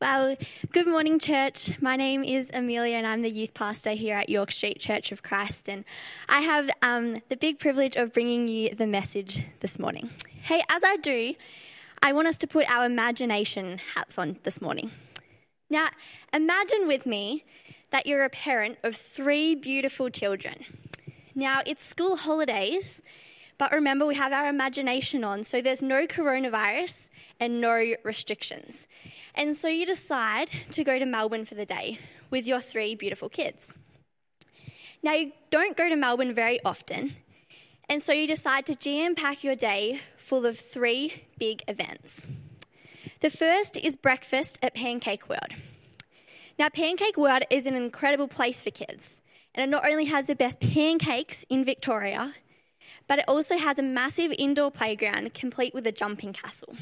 Well, good morning, church. My name is Amelia, and I'm the youth pastor here at York Street Church of Christ. And I have um, the big privilege of bringing you the message this morning. Hey, as I do, I want us to put our imagination hats on this morning. Now, imagine with me that you're a parent of three beautiful children. Now, it's school holidays, but remember, we have our imagination on, so there's no coronavirus and no restrictions. And so you decide to go to Melbourne for the day with your three beautiful kids. Now, you don't go to Melbourne very often, and so you decide to jam pack your day full of three big events. The first is breakfast at Pancake World. Now, Pancake World is an incredible place for kids, and it not only has the best pancakes in Victoria, but it also has a massive indoor playground complete with a jumping castle.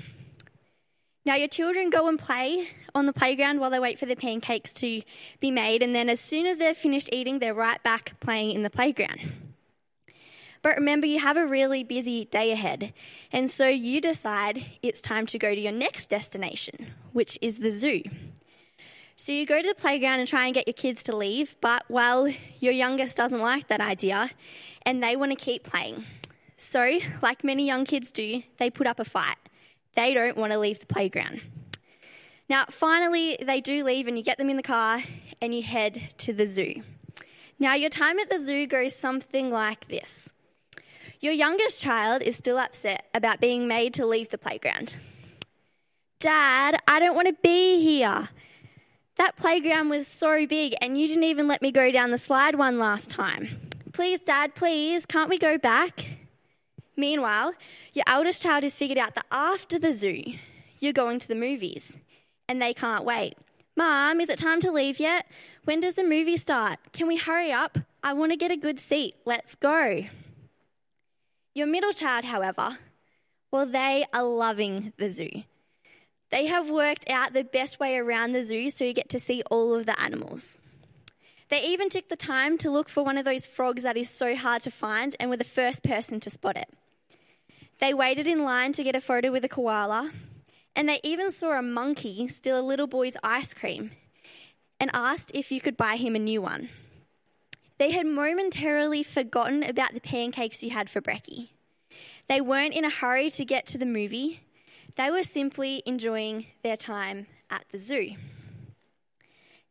Now, your children go and play on the playground while they wait for the pancakes to be made, and then as soon as they're finished eating, they're right back playing in the playground. But remember, you have a really busy day ahead, and so you decide it's time to go to your next destination, which is the zoo. So you go to the playground and try and get your kids to leave, but well, your youngest doesn't like that idea and they want to keep playing. So, like many young kids do, they put up a fight. They don't want to leave the playground. Now, finally, they do leave and you get them in the car and you head to the zoo. Now, your time at the zoo goes something like this. Your youngest child is still upset about being made to leave the playground. Dad, I don't want to be here. That playground was so big, and you didn't even let me go down the slide one last time. Please, Dad, please, can't we go back? Meanwhile, your eldest child has figured out that after the zoo, you're going to the movies, and they can't wait. Mom, is it time to leave yet? When does the movie start? Can we hurry up? I want to get a good seat. Let's go. Your middle child, however, well, they are loving the zoo. They have worked out the best way around the zoo so you get to see all of the animals. They even took the time to look for one of those frogs that is so hard to find and were the first person to spot it. They waited in line to get a photo with a koala, and they even saw a monkey steal a little boy's ice cream and asked if you could buy him a new one. They had momentarily forgotten about the pancakes you had for brekkie. They weren't in a hurry to get to the movie, they were simply enjoying their time at the zoo.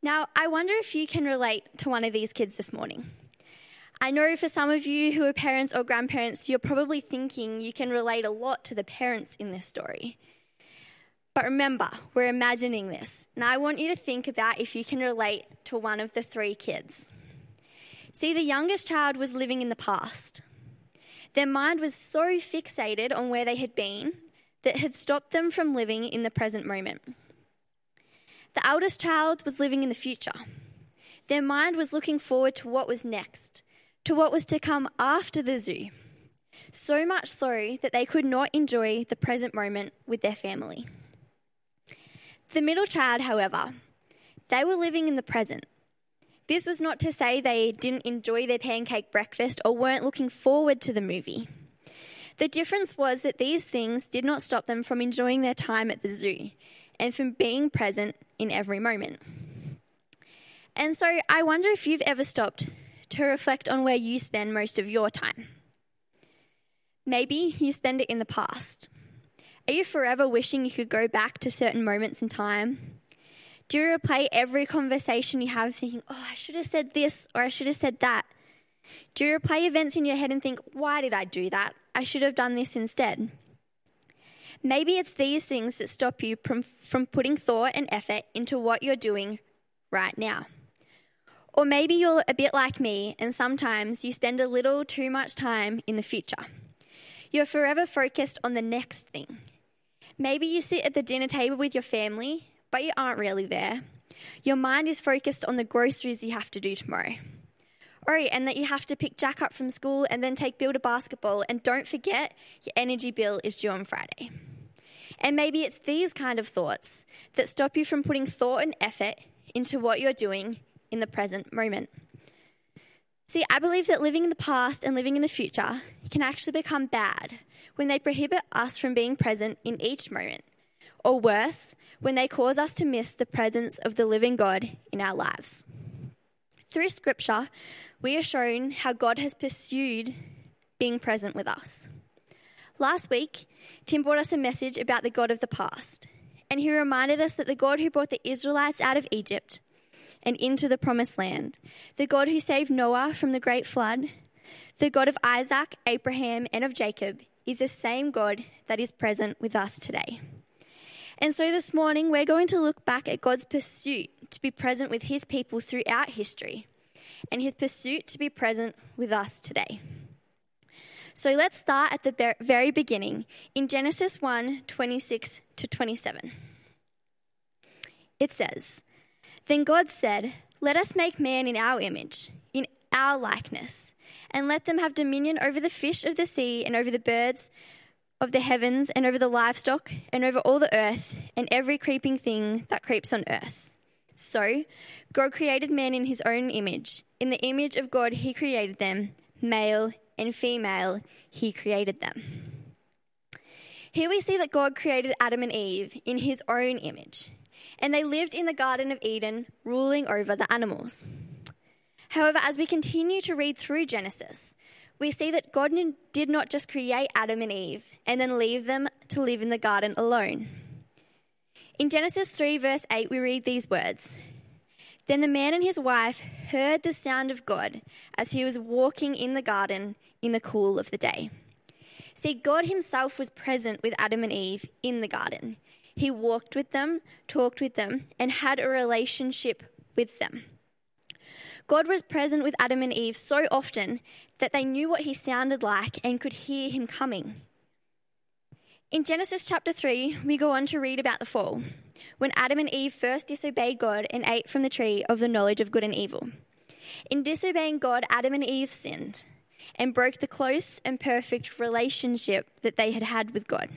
Now, I wonder if you can relate to one of these kids this morning. I know for some of you who are parents or grandparents, you're probably thinking you can relate a lot to the parents in this story. But remember, we're imagining this, and I want you to think about if you can relate to one of the three kids. See, the youngest child was living in the past. Their mind was so fixated on where they had been that had stopped them from living in the present moment. The eldest child was living in the future. Their mind was looking forward to what was next, to what was to come after the zoo. So much so that they could not enjoy the present moment with their family. The middle child, however, they were living in the present. This was not to say they didn't enjoy their pancake breakfast or weren't looking forward to the movie. The difference was that these things did not stop them from enjoying their time at the zoo and from being present in every moment. And so I wonder if you've ever stopped to reflect on where you spend most of your time. Maybe you spend it in the past. Are you forever wishing you could go back to certain moments in time? Do you replay every conversation you have thinking, oh, I should have said this or I should have said that? Do you replay events in your head and think, why did I do that? I should have done this instead. Maybe it's these things that stop you from, from putting thought and effort into what you're doing right now. Or maybe you're a bit like me and sometimes you spend a little too much time in the future. You're forever focused on the next thing. Maybe you sit at the dinner table with your family, but you aren't really there. Your mind is focused on the groceries you have to do tomorrow. Oh, and that you have to pick Jack up from school and then take Bill to basketball. And don't forget, your energy bill is due on Friday. And maybe it's these kind of thoughts that stop you from putting thought and effort into what you're doing in the present moment. See, I believe that living in the past and living in the future can actually become bad when they prohibit us from being present in each moment or worse, when they cause us to miss the presence of the living God in our lives. Through Scripture, we are shown how God has pursued being present with us. Last week, Tim brought us a message about the God of the past, and he reminded us that the God who brought the Israelites out of Egypt and into the promised land, the God who saved Noah from the great flood, the God of Isaac, Abraham, and of Jacob, is the same God that is present with us today. And so this morning, we're going to look back at God's pursuit to be present with his people throughout history and his pursuit to be present with us today. So let's start at the very beginning in Genesis 1 26 to 27. It says, Then God said, Let us make man in our image, in our likeness, and let them have dominion over the fish of the sea and over the birds of the heavens and over the livestock and over all the earth and every creeping thing that creeps on earth. So, God created man in his own image. In the image of God, he created them, male and female, he created them. Here we see that God created Adam and Eve in his own image, and they lived in the Garden of Eden, ruling over the animals. However, as we continue to read through Genesis, we see that God did not just create Adam and Eve and then leave them to live in the garden alone. In Genesis 3, verse 8, we read these words Then the man and his wife heard the sound of God as he was walking in the garden in the cool of the day. See, God Himself was present with Adam and Eve in the garden. He walked with them, talked with them, and had a relationship with them. God was present with Adam and Eve so often that they knew what he sounded like and could hear him coming. In Genesis chapter 3, we go on to read about the fall, when Adam and Eve first disobeyed God and ate from the tree of the knowledge of good and evil. In disobeying God, Adam and Eve sinned and broke the close and perfect relationship that they had had with God.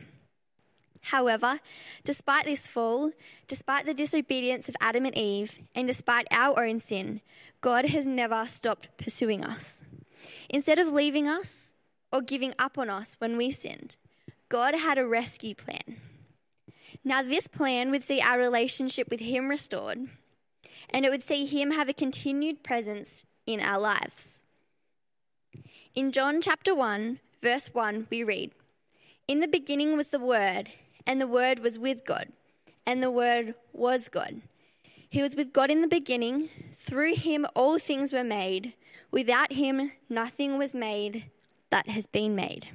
However, despite this fall, despite the disobedience of Adam and Eve, and despite our own sin, God has never stopped pursuing us. Instead of leaving us or giving up on us when we sinned, God had a rescue plan. Now, this plan would see our relationship with Him restored, and it would see Him have a continued presence in our lives. In John chapter 1, verse 1, we read In the beginning was the Word, and the Word was with God, and the Word was God. He was with God in the beginning. Through him, all things were made. Without him, nothing was made that has been made.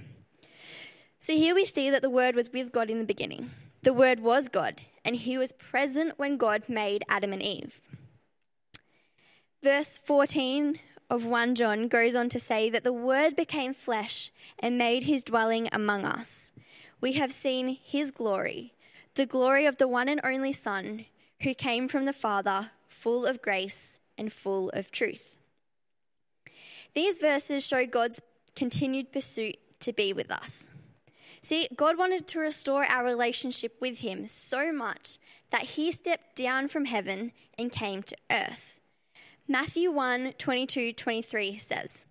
So here we see that the Word was with God in the beginning. The Word was God, and he was present when God made Adam and Eve. Verse 14 of 1 John goes on to say that the Word became flesh and made his dwelling among us. We have seen his glory, the glory of the one and only Son, who came from the Father, full of grace and full of truth. These verses show God's continued pursuit to be with us. See, God wanted to restore our relationship with Him so much that He stepped down from heaven and came to earth. Matthew 1 22 23 says,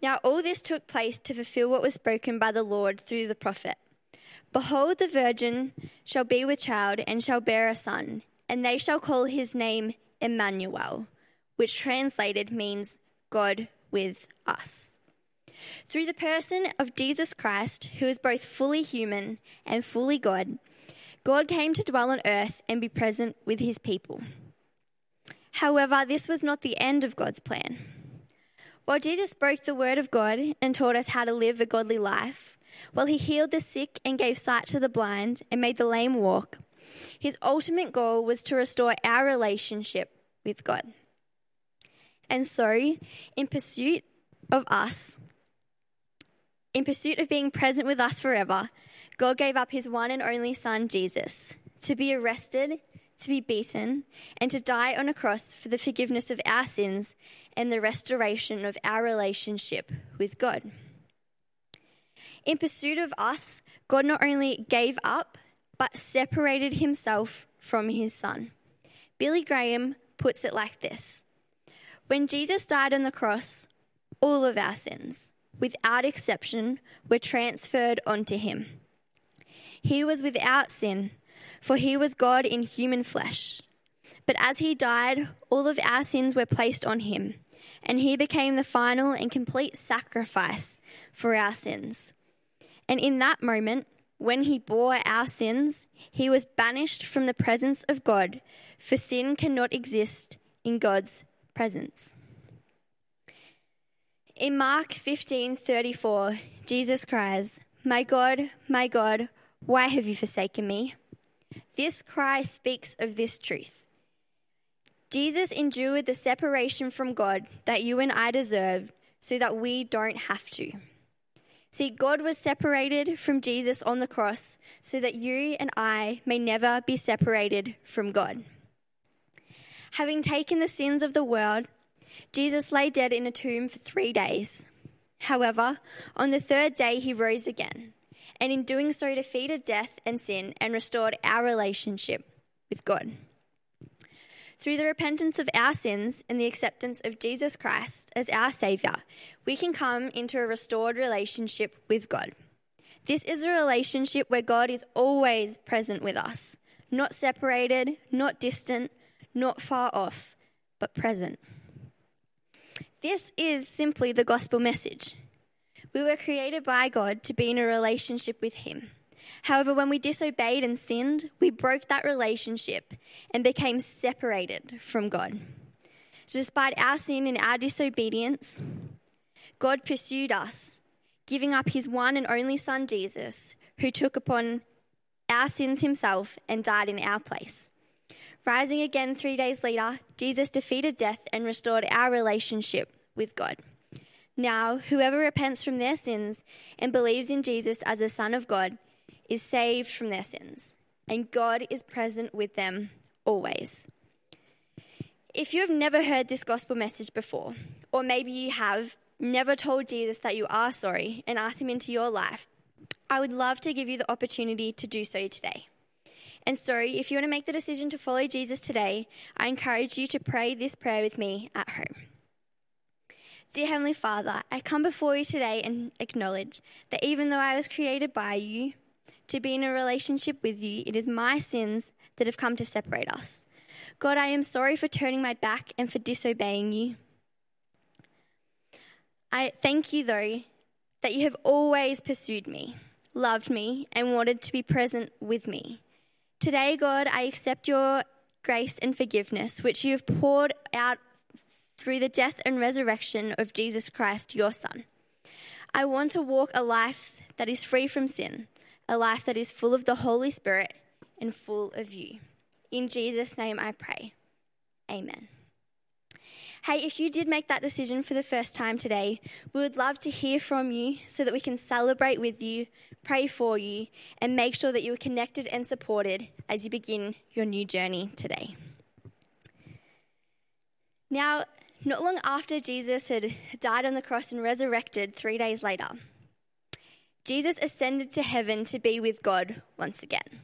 Now all this took place to fulfill what was spoken by the Lord through the prophet. Behold, the virgin shall be with child and shall bear a son, and they shall call his name Emmanuel, which translated means God with us. Through the person of Jesus Christ, who is both fully human and fully God, God came to dwell on earth and be present with his people. However, this was not the end of God's plan. While Jesus spoke the word of God and taught us how to live a godly life, while he healed the sick and gave sight to the blind and made the lame walk, his ultimate goal was to restore our relationship with God. And so, in pursuit of us, in pursuit of being present with us forever, God gave up his one and only Son, Jesus, to be arrested to be beaten, and to die on a cross for the forgiveness of our sins and the restoration of our relationship with God. In pursuit of us, God not only gave up, but separated himself from his Son. Billy Graham puts it like this When Jesus died on the cross, all of our sins, without exception, were transferred onto him. He was without sin for he was God in human flesh. But as he died, all of our sins were placed on him, and he became the final and complete sacrifice for our sins. And in that moment, when he bore our sins, he was banished from the presence of God, for sin cannot exist in God's presence. In Mark 15:34, Jesus cries, "My God, my God, why have you forsaken me?" This cry speaks of this truth. Jesus endured the separation from God that you and I deserve so that we don't have to. See, God was separated from Jesus on the cross so that you and I may never be separated from God. Having taken the sins of the world, Jesus lay dead in a tomb for three days. However, on the third day he rose again and in doing so defeated death and sin and restored our relationship with God. Through the repentance of our sins and the acceptance of Jesus Christ as our Saviour, we can come into a restored relationship with God. This is a relationship where God is always present with us, not separated, not distant, not far off, but present. This is simply the gospel message. We were created by God to be in a relationship with Him. However, when we disobeyed and sinned, we broke that relationship and became separated from God. Despite our sin and our disobedience, God pursued us, giving up His one and only Son, Jesus, who took upon our sins Himself and died in our place. Rising again three days later, Jesus defeated death and restored our relationship with God. Now, whoever repents from their sins and believes in Jesus as the Son of God is saved from their sins, and God is present with them always. If you have never heard this gospel message before, or maybe you have never told Jesus that you are sorry and asked him into your life, I would love to give you the opportunity to do so today. And so, if you want to make the decision to follow Jesus today, I encourage you to pray this prayer with me at home. Dear Heavenly Father, I come before you today and acknowledge that even though I was created by you to be in a relationship with you, it is my sins that have come to separate us. God, I am sorry for turning my back and for disobeying you. I thank you, though, that you have always pursued me, loved me, and wanted to be present with me. Today, God, I accept your grace and forgiveness, which you have poured out through the death and resurrection of Jesus Christ, your Son. I want to walk a life that is free from sin, a life that is full of the Holy Spirit and full of you. In Jesus' name I pray. Amen. Hey, if you did make that decision for the first time today, we would love to hear from you so that we can celebrate with you, pray for you, and make sure that you are connected and supported as you begin your new journey today. Now, not long after Jesus had died on the cross and resurrected three days later, Jesus ascended to heaven to be with God once again.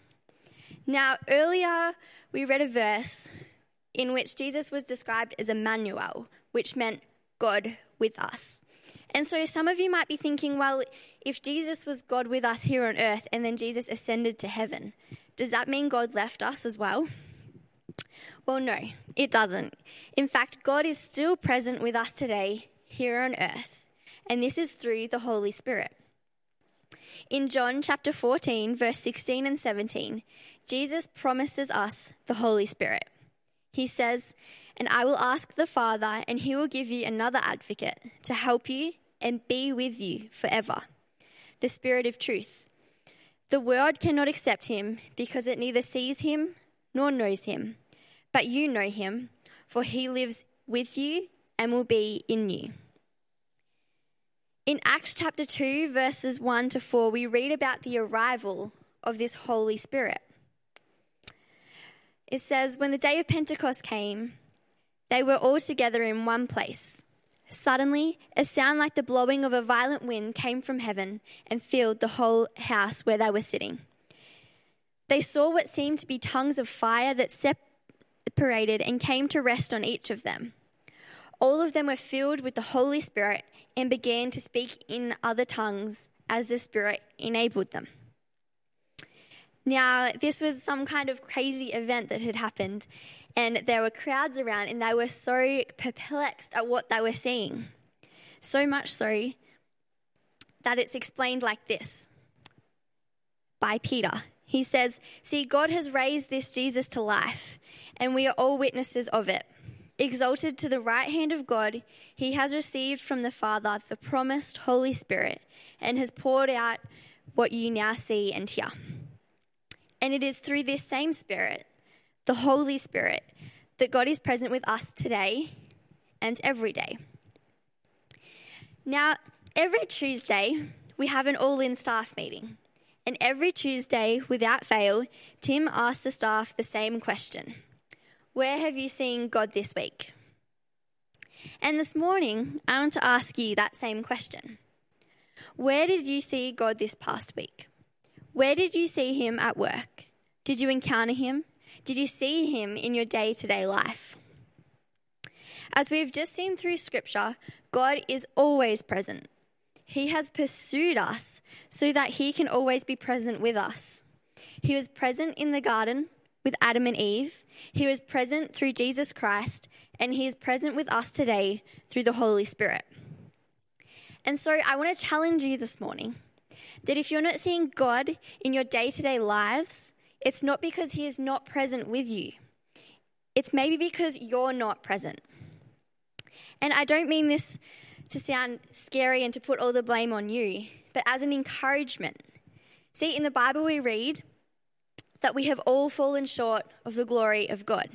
Now, earlier we read a verse in which Jesus was described as Emmanuel, which meant God with us. And so some of you might be thinking, well, if Jesus was God with us here on earth and then Jesus ascended to heaven, does that mean God left us as well? Well, no, it doesn't. In fact, God is still present with us today here on earth, and this is through the Holy Spirit. In John chapter 14, verse 16 and 17, Jesus promises us the Holy Spirit. He says, And I will ask the Father, and he will give you another advocate to help you and be with you forever the Spirit of truth. The world cannot accept him because it neither sees him nor knows him but you know him, for he lives with you and will be in you. In Acts chapter 2, verses 1 to 4, we read about the arrival of this Holy Spirit. It says, When the day of Pentecost came, they were all together in one place. Suddenly, a sound like the blowing of a violent wind came from heaven and filled the whole house where they were sitting. They saw what seemed to be tongues of fire that separated and came to rest on each of them. All of them were filled with the Holy Spirit and began to speak in other tongues as the Spirit enabled them. Now, this was some kind of crazy event that had happened, and there were crowds around, and they were so perplexed at what they were seeing. So much so that it's explained like this by Peter. He says, See, God has raised this Jesus to life, and we are all witnesses of it. Exalted to the right hand of God, he has received from the Father the promised Holy Spirit and has poured out what you now see and hear. And it is through this same Spirit, the Holy Spirit, that God is present with us today and every day. Now, every Tuesday, we have an all in staff meeting. And every Tuesday, without fail, Tim asks the staff the same question Where have you seen God this week? And this morning, I want to ask you that same question Where did you see God this past week? Where did you see Him at work? Did you encounter Him? Did you see Him in your day to day life? As we've just seen through Scripture, God is always present. He has pursued us so that He can always be present with us. He was present in the garden with Adam and Eve, He was present through Jesus Christ, and He is present with us today through the Holy Spirit. And so I want to challenge you this morning that if you're not seeing God in your day to day lives, it's not because He is not present with you. It's maybe because you're not present. And I don't mean this to sound scary and to put all the blame on you, but as an encouragement. See, in the Bible, we read that we have all fallen short of the glory of God.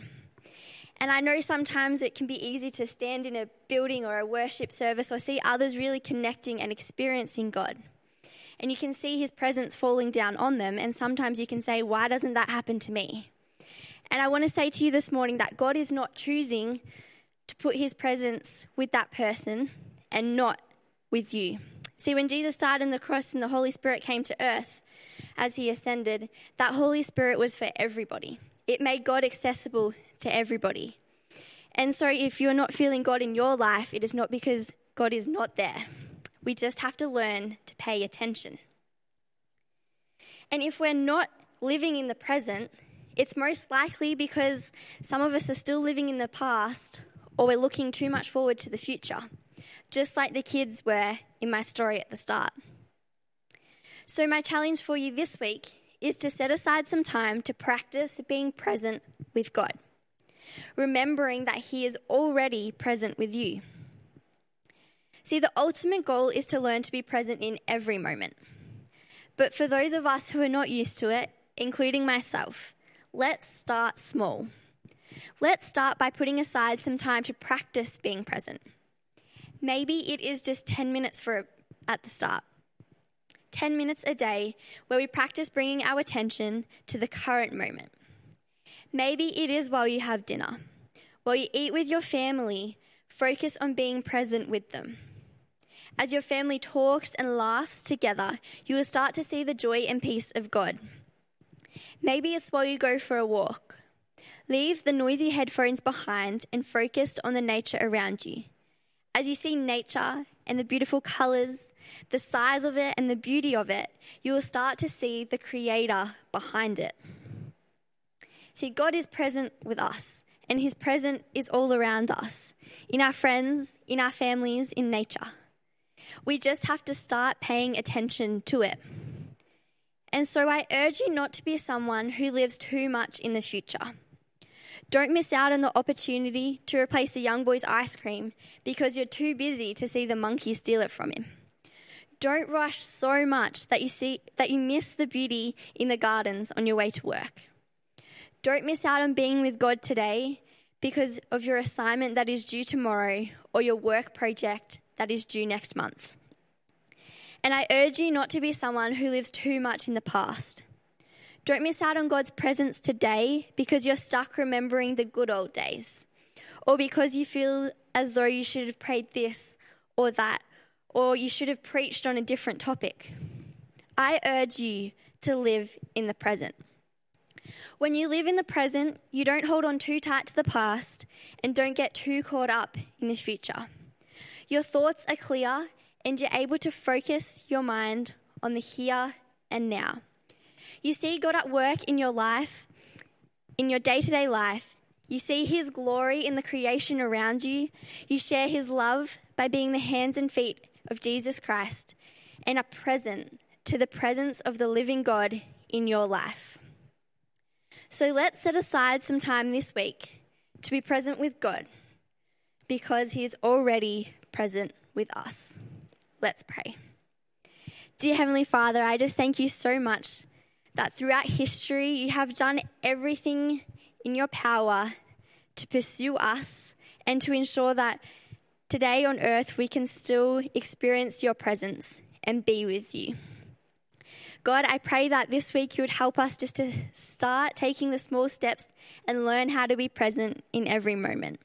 And I know sometimes it can be easy to stand in a building or a worship service or see others really connecting and experiencing God. And you can see his presence falling down on them, and sometimes you can say, Why doesn't that happen to me? And I want to say to you this morning that God is not choosing to put his presence with that person and not with you. See, when Jesus died on the cross and the Holy Spirit came to earth as he ascended, that Holy Spirit was for everybody. It made God accessible to everybody. And so, if you're not feeling God in your life, it is not because God is not there. We just have to learn to pay attention. And if we're not living in the present, it's most likely because some of us are still living in the past or we're looking too much forward to the future just like the kids were in my story at the start. So, my challenge for you this week is to set aside some time to practice being present with God, remembering that He is already present with you. See, the ultimate goal is to learn to be present in every moment. But for those of us who are not used to it, including myself, let's start small. Let's start by putting aside some time to practice being present. Maybe it is just 10 minutes for at the start. 10 minutes a day where we practice bringing our attention to the current moment. Maybe it is while you have dinner, while you eat with your family, focus on being present with them. As your family talks and laughs together, you will start to see the joy and peace of God. Maybe it's while you go for a walk. Leave the noisy headphones behind and focus on the nature around you. As you see nature and the beautiful colors, the size of it, and the beauty of it, you will start to see the Creator behind it. See, God is present with us, and His presence is all around us in our friends, in our families, in nature. We just have to start paying attention to it. And so I urge you not to be someone who lives too much in the future don't miss out on the opportunity to replace the young boy's ice cream because you're too busy to see the monkey steal it from him. Don't rush so much that you see that you miss the beauty in the gardens on your way to work. Don't miss out on being with God today because of your assignment that is due tomorrow or your work project that is due next month. And I urge you not to be someone who lives too much in the past. Don't miss out on God's presence today because you're stuck remembering the good old days, or because you feel as though you should have prayed this or that, or you should have preached on a different topic. I urge you to live in the present. When you live in the present, you don't hold on too tight to the past and don't get too caught up in the future. Your thoughts are clear and you're able to focus your mind on the here and now. You see God at work in your life, in your day to day life. You see His glory in the creation around you. You share His love by being the hands and feet of Jesus Christ and are present to the presence of the living God in your life. So let's set aside some time this week to be present with God because He is already present with us. Let's pray. Dear Heavenly Father, I just thank you so much that throughout history you have done everything in your power to pursue us and to ensure that today on earth we can still experience your presence and be with you. God, I pray that this week you would help us just to start taking the small steps and learn how to be present in every moment.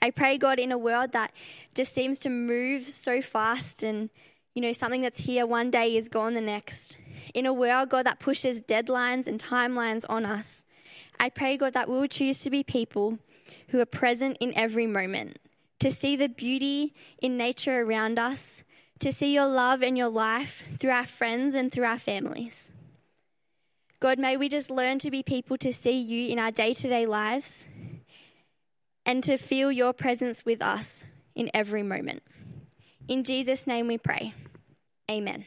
I pray, God, in a world that just seems to move so fast and, you know, something that's here one day is gone the next. In a world, God, that pushes deadlines and timelines on us. I pray, God, that we will choose to be people who are present in every moment, to see the beauty in nature around us, to see your love and your life through our friends and through our families. God, may we just learn to be people to see you in our day to day lives and to feel your presence with us in every moment. In Jesus' name we pray. Amen.